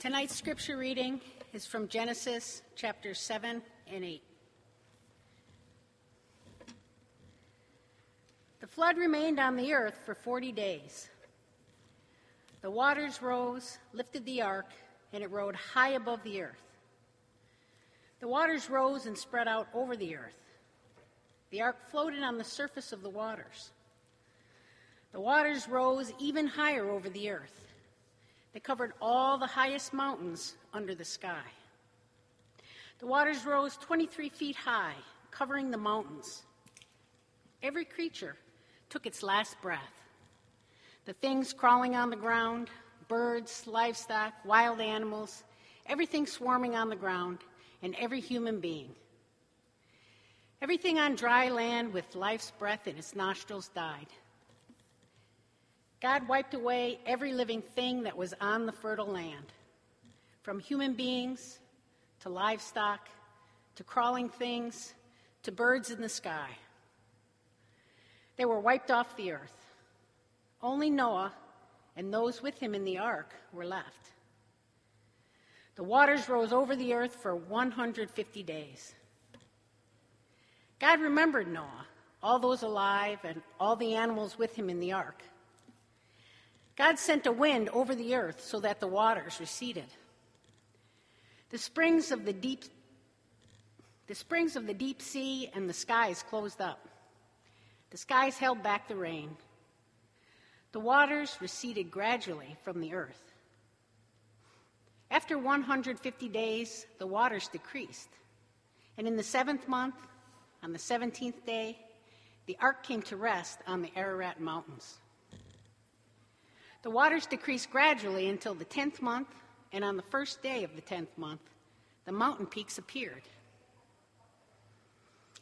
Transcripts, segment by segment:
Tonight's scripture reading is from Genesis chapters 7 and 8. The flood remained on the earth for 40 days. The waters rose, lifted the ark, and it rode high above the earth. The waters rose and spread out over the earth. The ark floated on the surface of the waters. The waters rose even higher over the earth. They covered all the highest mountains under the sky. The waters rose 23 feet high, covering the mountains. Every creature took its last breath. The things crawling on the ground, birds, livestock, wild animals, everything swarming on the ground, and every human being. Everything on dry land with life's breath in its nostrils died. God wiped away every living thing that was on the fertile land, from human beings to livestock to crawling things to birds in the sky. They were wiped off the earth. Only Noah and those with him in the ark were left. The waters rose over the earth for 150 days. God remembered Noah, all those alive, and all the animals with him in the ark. God sent a wind over the earth so that the waters receded. The springs of the deep the springs of the deep sea and the skies closed up. The skies held back the rain. The waters receded gradually from the earth. After 150 days, the waters decreased. And in the seventh month, on the 17th day, the ark came to rest on the Ararat Mountains. The waters decreased gradually until the 10th month, and on the first day of the 10th month, the mountain peaks appeared.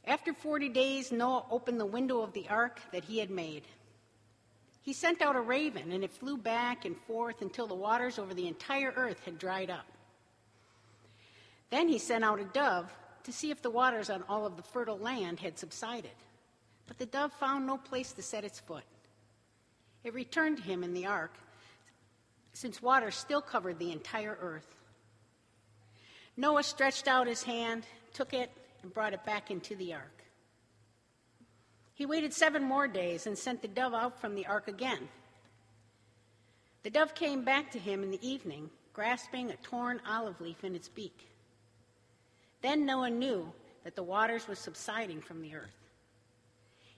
After 40 days, Noah opened the window of the ark that he had made. He sent out a raven, and it flew back and forth until the waters over the entire earth had dried up. Then he sent out a dove to see if the waters on all of the fertile land had subsided. But the dove found no place to set its foot. It returned to him in the ark, since water still covered the entire earth. Noah stretched out his hand, took it, and brought it back into the ark. He waited seven more days and sent the dove out from the ark again. The dove came back to him in the evening, grasping a torn olive leaf in its beak. Then Noah knew that the waters were subsiding from the earth.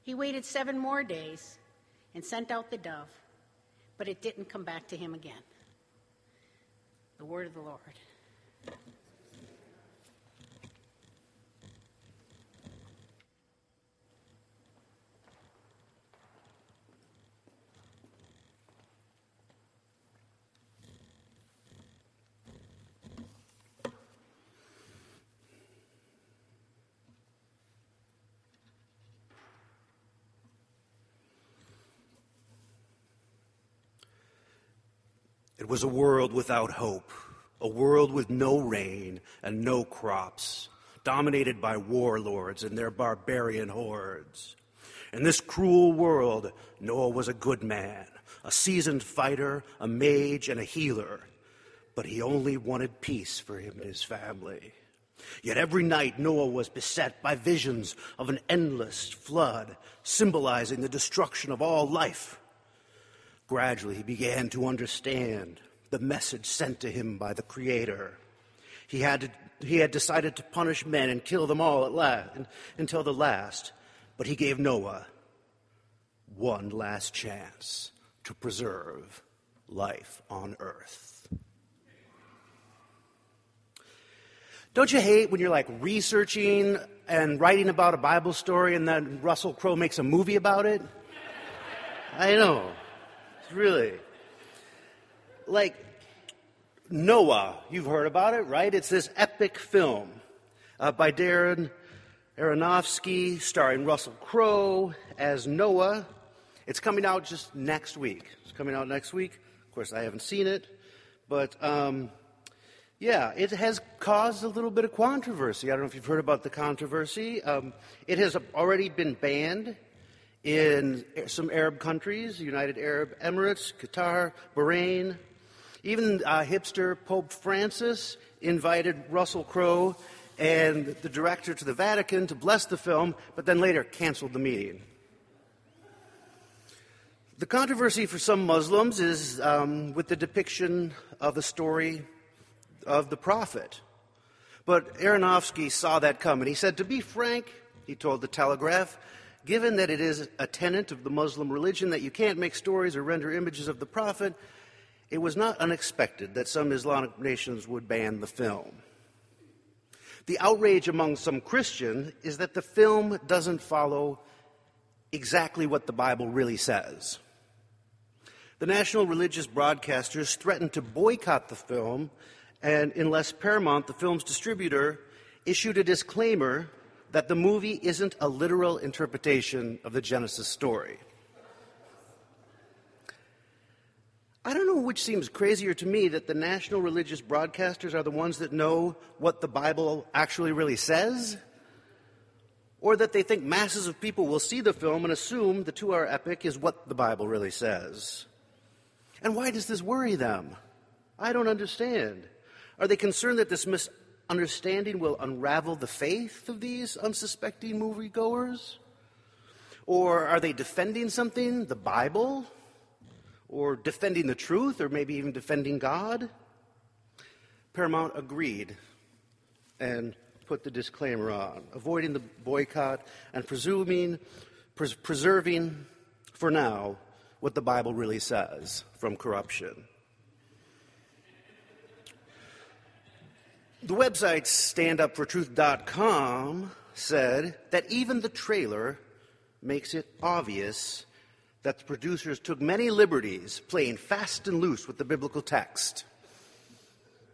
He waited seven more days and sent out the dove, but it didn't come back to him again. The word of the Lord. It was a world without hope, a world with no rain and no crops, dominated by warlords and their barbarian hordes. In this cruel world, Noah was a good man, a seasoned fighter, a mage, and a healer. But he only wanted peace for him and his family. Yet every night Noah was beset by visions of an endless flood, symbolizing the destruction of all life. Gradually, he began to understand the message sent to him by the Creator. He had, he had decided to punish men and kill them all at last, until the last, but he gave Noah one last chance to preserve life on earth. Don't you hate when you're like researching and writing about a Bible story and then Russell Crowe makes a movie about it? I know. Really. Like Noah, you've heard about it, right? It's this epic film uh, by Darren Aronofsky, starring Russell Crowe as Noah. It's coming out just next week. It's coming out next week. Of course, I haven't seen it, but um, yeah, it has caused a little bit of controversy. I don't know if you've heard about the controversy. Um, it has already been banned in some Arab countries, United Arab Emirates, Qatar, Bahrain. Even uh, hipster Pope Francis invited Russell Crowe and the director to the Vatican to bless the film, but then later canceled the meeting. The controversy for some Muslims is um, with the depiction of the story of the prophet. But Aronofsky saw that coming. He said, To be frank, he told the Telegraph, given that it is a tenet of the Muslim religion that you can't make stories or render images of the prophet, it was not unexpected that some Islamic nations would ban the film. The outrage among some Christians is that the film doesn't follow exactly what the Bible really says. The national religious broadcasters threatened to boycott the film, and unless Paramount, the film's distributor, issued a disclaimer that the movie isn't a literal interpretation of the Genesis story. I don't know which seems crazier to me that the national religious broadcasters are the ones that know what the Bible actually really says, or that they think masses of people will see the film and assume the two hour epic is what the Bible really says. And why does this worry them? I don't understand. Are they concerned that this misunderstanding will unravel the faith of these unsuspecting moviegoers? Or are they defending something, the Bible? Or defending the truth, or maybe even defending God? Paramount agreed and put the disclaimer on, avoiding the boycott and presuming, pres- preserving for now what the Bible really says from corruption. The website standupfortruth.com said that even the trailer makes it obvious that the producers took many liberties playing fast and loose with the biblical text.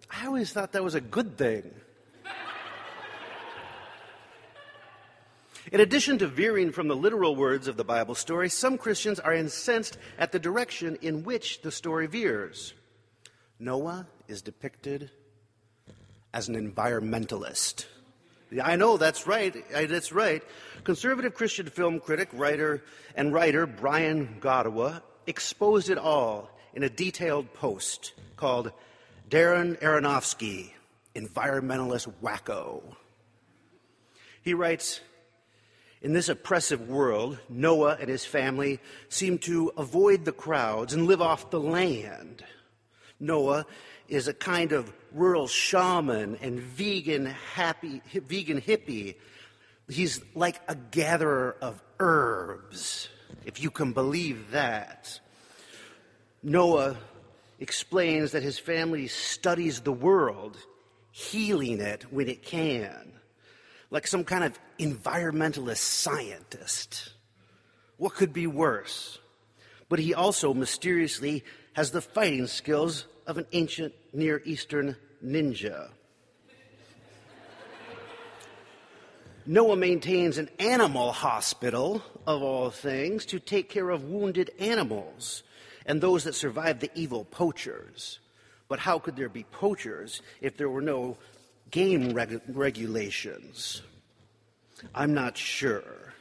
I always thought that was a good thing. In addition to veering from the literal words of the Bible story, some Christians are incensed at the direction in which the story veers. Noah is depicted as an environmentalist. I know that's right. That's right. Conservative Christian film critic, writer, and writer Brian Godawa exposed it all in a detailed post called Darren Aronofsky, Environmentalist Wacko. He writes, in this oppressive world, Noah and his family seem to avoid the crowds and live off the land. Noah is a kind of rural shaman and vegan happy vegan hippie. He's like a gatherer of herbs, if you can believe that. Noah explains that his family studies the world, healing it when it can like some kind of environmentalist scientist. What could be worse? But he also mysteriously has the fighting skills of an ancient Near Eastern ninja. Noah maintains an animal hospital, of all things, to take care of wounded animals and those that survive the evil poachers. But how could there be poachers if there were no game reg- regulations? I'm not sure.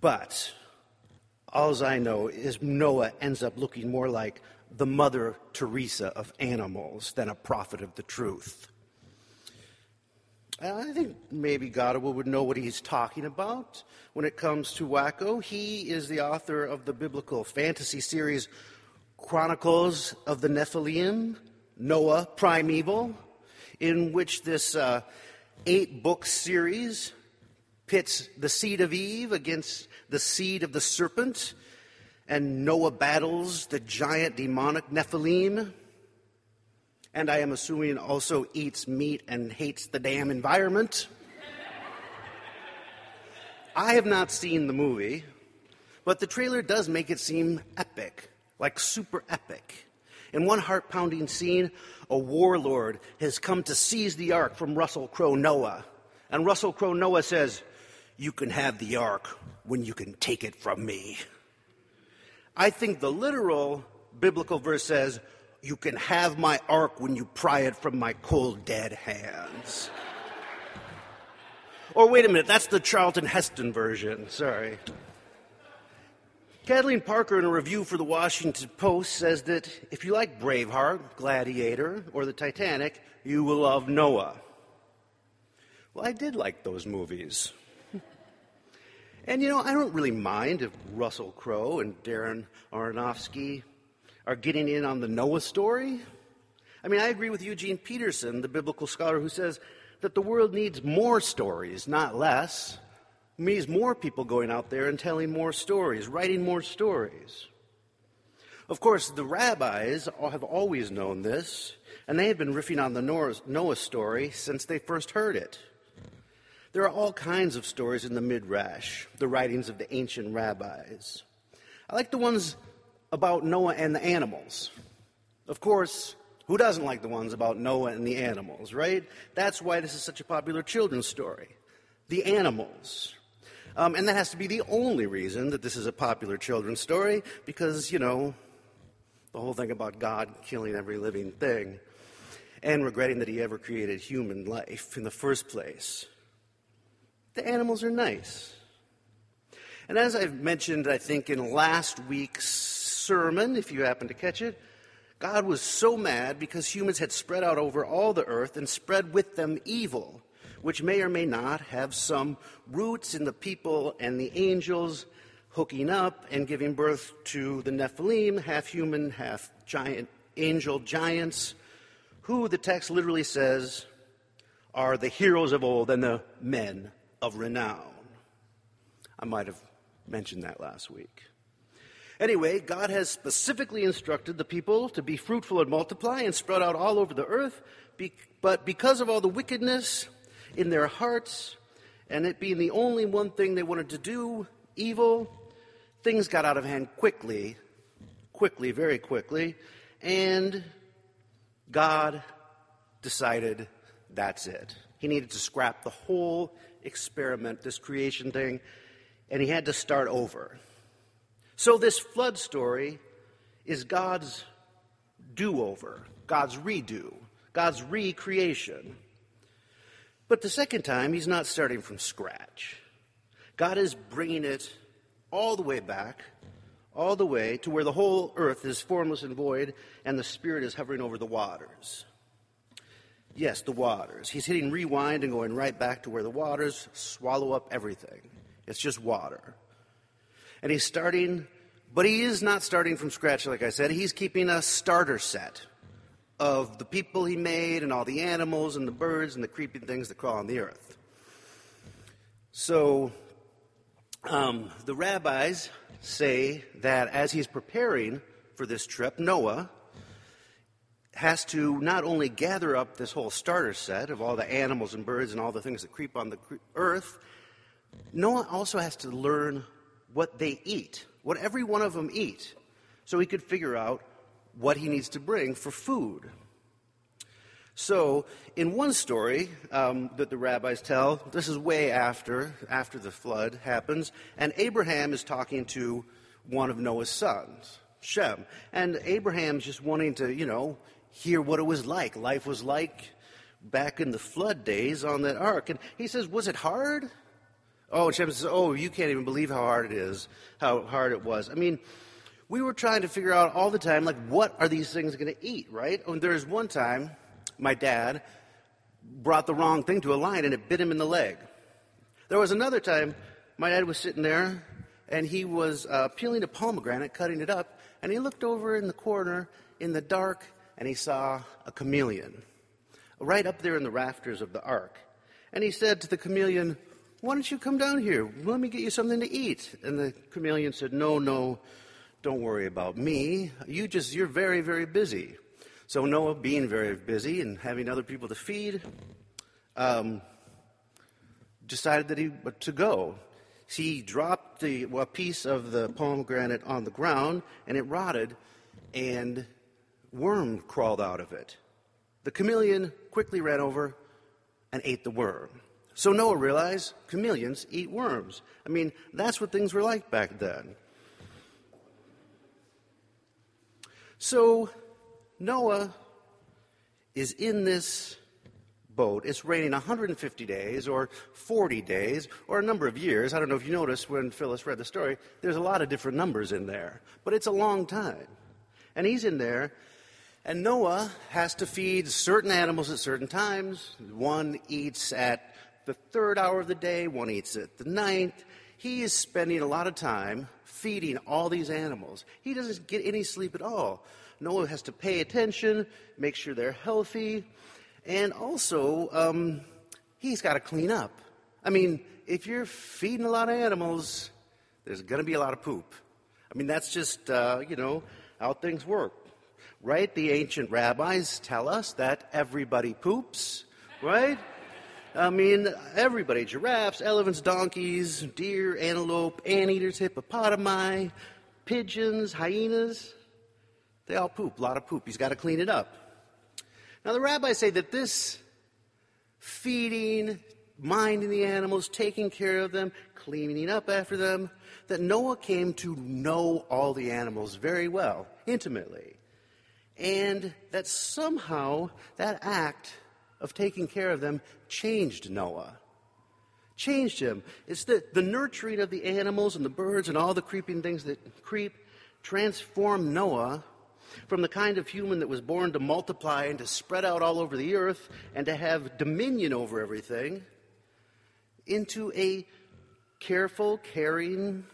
But all I know is Noah ends up looking more like the Mother Teresa of animals than a prophet of the truth. I think maybe Godawa would know what he's talking about when it comes to Wacko. He is the author of the biblical fantasy series Chronicles of the Nephilim, Noah Primeval, in which this uh, eight book series pits the seed of Eve against the seed of the serpent, and Noah battles the giant demonic Nephilim. And I am assuming also eats meat and hates the damn environment. I have not seen the movie, but the trailer does make it seem epic, like super epic. In one heart pounding scene, a warlord has come to seize the ark from Russell Crowe Noah. And Russell Crowe Noah says, You can have the ark when you can take it from me. I think the literal biblical verse says, You can have my ark when you pry it from my cold, dead hands. or wait a minute, that's the Charlton Heston version. Sorry. Kathleen Parker, in a review for the Washington Post, says that if you like Braveheart, Gladiator, or the Titanic, you will love Noah. Well, I did like those movies. And you know, I don't really mind if Russell Crowe and Darren Aronofsky are getting in on the Noah story. I mean, I agree with Eugene Peterson, the biblical scholar, who says that the world needs more stories, not less means more people going out there and telling more stories, writing more stories. Of course, the rabbis have always known this, and they have been riffing on the Noah story since they first heard it. There are all kinds of stories in the Midrash, the writings of the ancient rabbis. I like the ones about Noah and the animals. Of course, who doesn't like the ones about Noah and the animals, right? That's why this is such a popular children's story. The animals. Um, and that has to be the only reason that this is a popular children's story, because, you know, the whole thing about God killing every living thing and regretting that he ever created human life in the first place. The animals are nice. And as I've mentioned, I think, in last week's sermon, if you happen to catch it, God was so mad because humans had spread out over all the earth and spread with them evil which may or may not have some roots in the people and the angels hooking up and giving birth to the Nephilim, half human, half giant, angel giants, who the text literally says are the heroes of old and the men of renown. I might have mentioned that last week. Anyway, God has specifically instructed the people to be fruitful and multiply and spread out all over the earth, but because of all the wickedness in their hearts, and it being the only one thing they wanted to do, evil, things got out of hand quickly, quickly, very quickly, and God decided that's it. He needed to scrap the whole experiment, this creation thing, and he had to start over. So, this flood story is God's do over, God's redo, God's recreation. But the second time, he's not starting from scratch. God is bringing it all the way back, all the way to where the whole earth is formless and void, and the Spirit is hovering over the waters. Yes, the waters. He's hitting rewind and going right back to where the waters swallow up everything. It's just water. And he's starting, but he is not starting from scratch, like I said. He's keeping a starter set of the people he made and all the animals and the birds and the creeping things that crawl on the earth. So um, the rabbis say that as he's preparing for this trip, Noah has to not only gather up this whole starter set of all the animals and birds and all the things that creep on the earth, Noah also has to learn what they eat, what every one of them eat, so he could figure out what he needs to bring for food. So, in one story um, that the rabbis tell, this is way after after the flood happens, and Abraham is talking to one of Noah's sons, Shem, and Abraham's just wanting to, you know, hear what it was like. Life was like back in the flood days on that ark, and he says, "Was it hard?" Oh, and Shem says, "Oh, you can't even believe how hard it is, how hard it was." I mean we were trying to figure out all the time, like, what are these things going to eat, right? And there's one time my dad brought the wrong thing to a lion and it bit him in the leg. There was another time my dad was sitting there and he was uh, peeling a pomegranate, cutting it up, and he looked over in the corner in the dark and he saw a chameleon right up there in the rafters of the ark. And he said to the chameleon, Why don't you come down here? Let me get you something to eat. And the chameleon said, No, no, don't worry about me. You just, you're very, very busy. So Noah, being very busy and having other people to feed, um, decided that he to go. He dropped the, a piece of the pomegranate on the ground, and it rotted, and worm crawled out of it. The chameleon quickly ran over and ate the worm. So Noah realized chameleons eat worms. I mean, that's what things were like back then. So Noah is in this boat, it's raining 150 days or 40 days or a number of years. I don't know if you noticed when Phyllis read the story, there's a lot of different numbers in there, but it's a long time. And he's in there, and Noah has to feed certain animals at certain times. One eats at the third hour of the day, one eats at the ninth. He is spending a lot of time feeding all these animals. He doesn't get any sleep at all. Noah has to pay attention, make sure they're healthy, and also um, he's got to clean up. I mean, if you're feeding a lot of animals, there's going to be a lot of poop. I mean, that's just, uh, you know, how things work. Right? The ancient rabbis tell us that everybody poops, right? I mean, everybody giraffes, elephants, donkeys, deer, antelope, anteaters, hippopotami, pigeons, hyenas. They all poop, a lot of poop. He's got to clean it up. Now, the rabbis say that this feeding, minding the animals, taking care of them, cleaning up after them, that Noah came to know all the animals very well, intimately. And that somehow that act of taking care of them changed Noah. Changed him. It's the, the nurturing of the animals and the birds and all the creeping things that creep transformed Noah from the kind of human that was born to multiply and to spread out all over the earth and to have dominion over everything into a careful, caring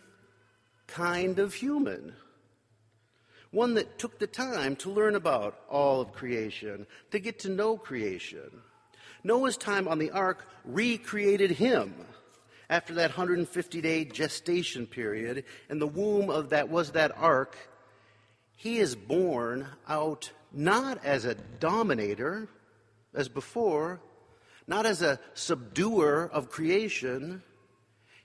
kind of human. One that took the time to learn about all of creation, to get to know creation. Noah's time on the ark recreated him after that 150 day gestation period, and the womb of that was that ark he is born out not as a dominator, as before, not as a subduer of creation.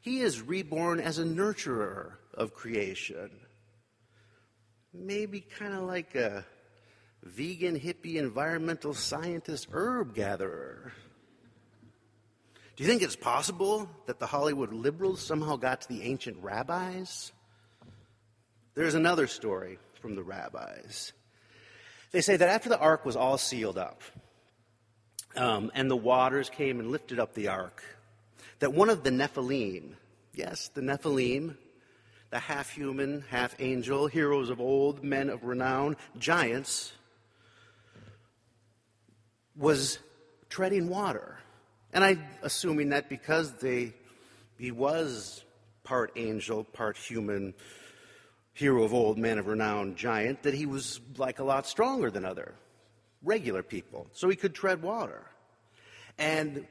He is reborn as a nurturer of creation. Maybe kind of like a vegan, hippie, environmental scientist, herb gatherer. Do you think it's possible that the Hollywood liberals somehow got to the ancient rabbis? There's another story from the rabbis. They say that after the ark was all sealed up, um, and the waters came and lifted up the ark, that one of the Nephilim, yes, the Nephilim, the half human, half angel, heroes of old, men of renown, giants, was treading water. And I'm assuming that because they, he was part angel, part human, hero of old, man of renown, giant, that he was like a lot stronger than other regular people, so he could tread water. And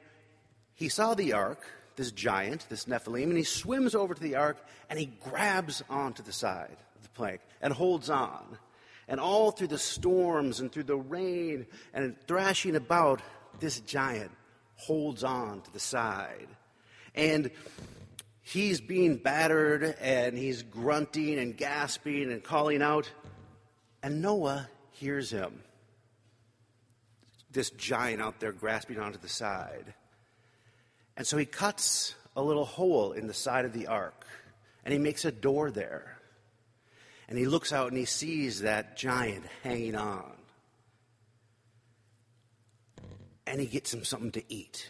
he saw the ark, this giant, this Nephilim, and he swims over to the ark and he grabs onto the side of the plank and holds on. And all through the storms and through the rain and thrashing about, this giant holds on to the side. And he's being battered and he's grunting and gasping and calling out. And Noah hears him. This giant out there grasping onto the side. And so he cuts a little hole in the side of the ark and he makes a door there. And he looks out and he sees that giant hanging on. And he gets him something to eat.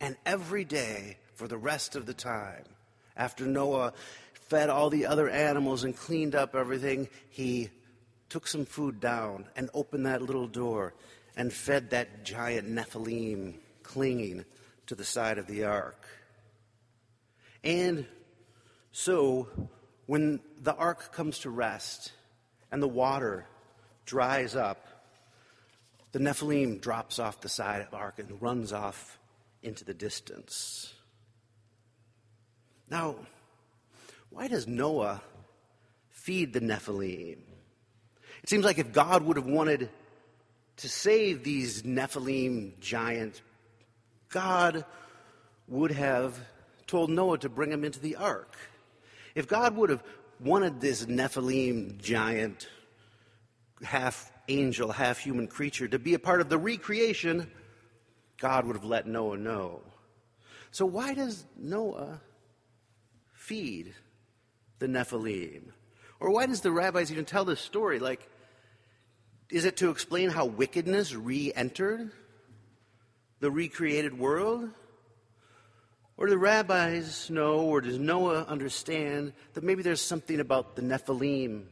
And every day, for the rest of the time. After Noah fed all the other animals and cleaned up everything, he took some food down and opened that little door and fed that giant Nephilim clinging to the side of the ark. And so, when the ark comes to rest and the water dries up, the Nephilim drops off the side of the ark and runs off into the distance. Now, why does Noah feed the Nephilim? It seems like if God would have wanted to save these Nephilim giants, God would have told Noah to bring him into the ark. If God would have wanted this Nephilim giant, half angel, half human creature to be a part of the recreation, God would have let Noah know. So, why does Noah feed the Nephilim? Or why does the rabbis even tell this story? Like, is it to explain how wickedness re entered? The recreated world? Or do the rabbis know, or does Noah understand that maybe there's something about the Nephilim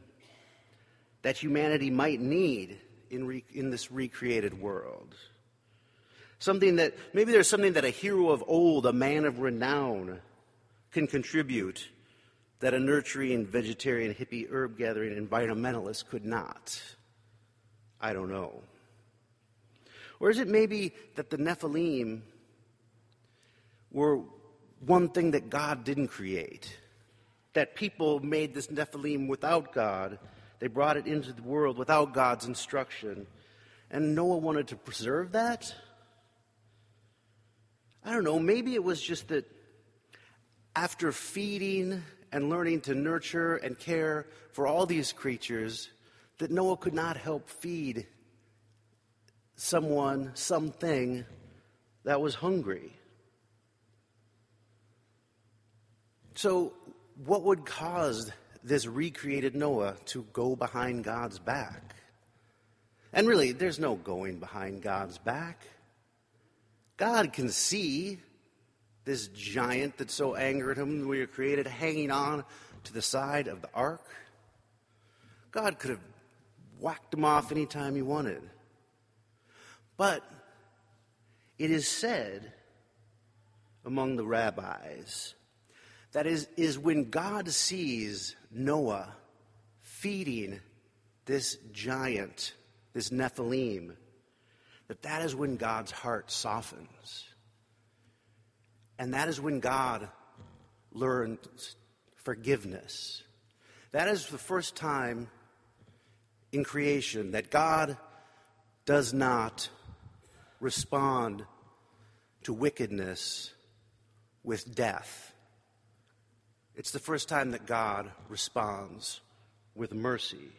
that humanity might need in, re- in this recreated world? Something that, maybe there's something that a hero of old, a man of renown, can contribute that a nurturing vegetarian hippie herb gathering environmentalist could not. I don't know. Or is it maybe that the Nephilim were one thing that God didn't create? That people made this Nephilim without God. They brought it into the world without God's instruction. And Noah wanted to preserve that? I don't know. Maybe it was just that after feeding and learning to nurture and care for all these creatures, that Noah could not help feed someone, something that was hungry. So, what would cause this recreated Noah to go behind God's back? And really, there's no going behind God's back. God can see this giant that so angered him when he created hanging on to the side of the ark. God could have whacked him off anytime he wanted. But it is said among the rabbis that is, is when God sees Noah feeding this giant, this Nephilim, that that is when God's heart softens. And that is when God learns forgiveness. That is the first time in creation that God does not respond to wickedness with death. It's the first time that God responds with mercy.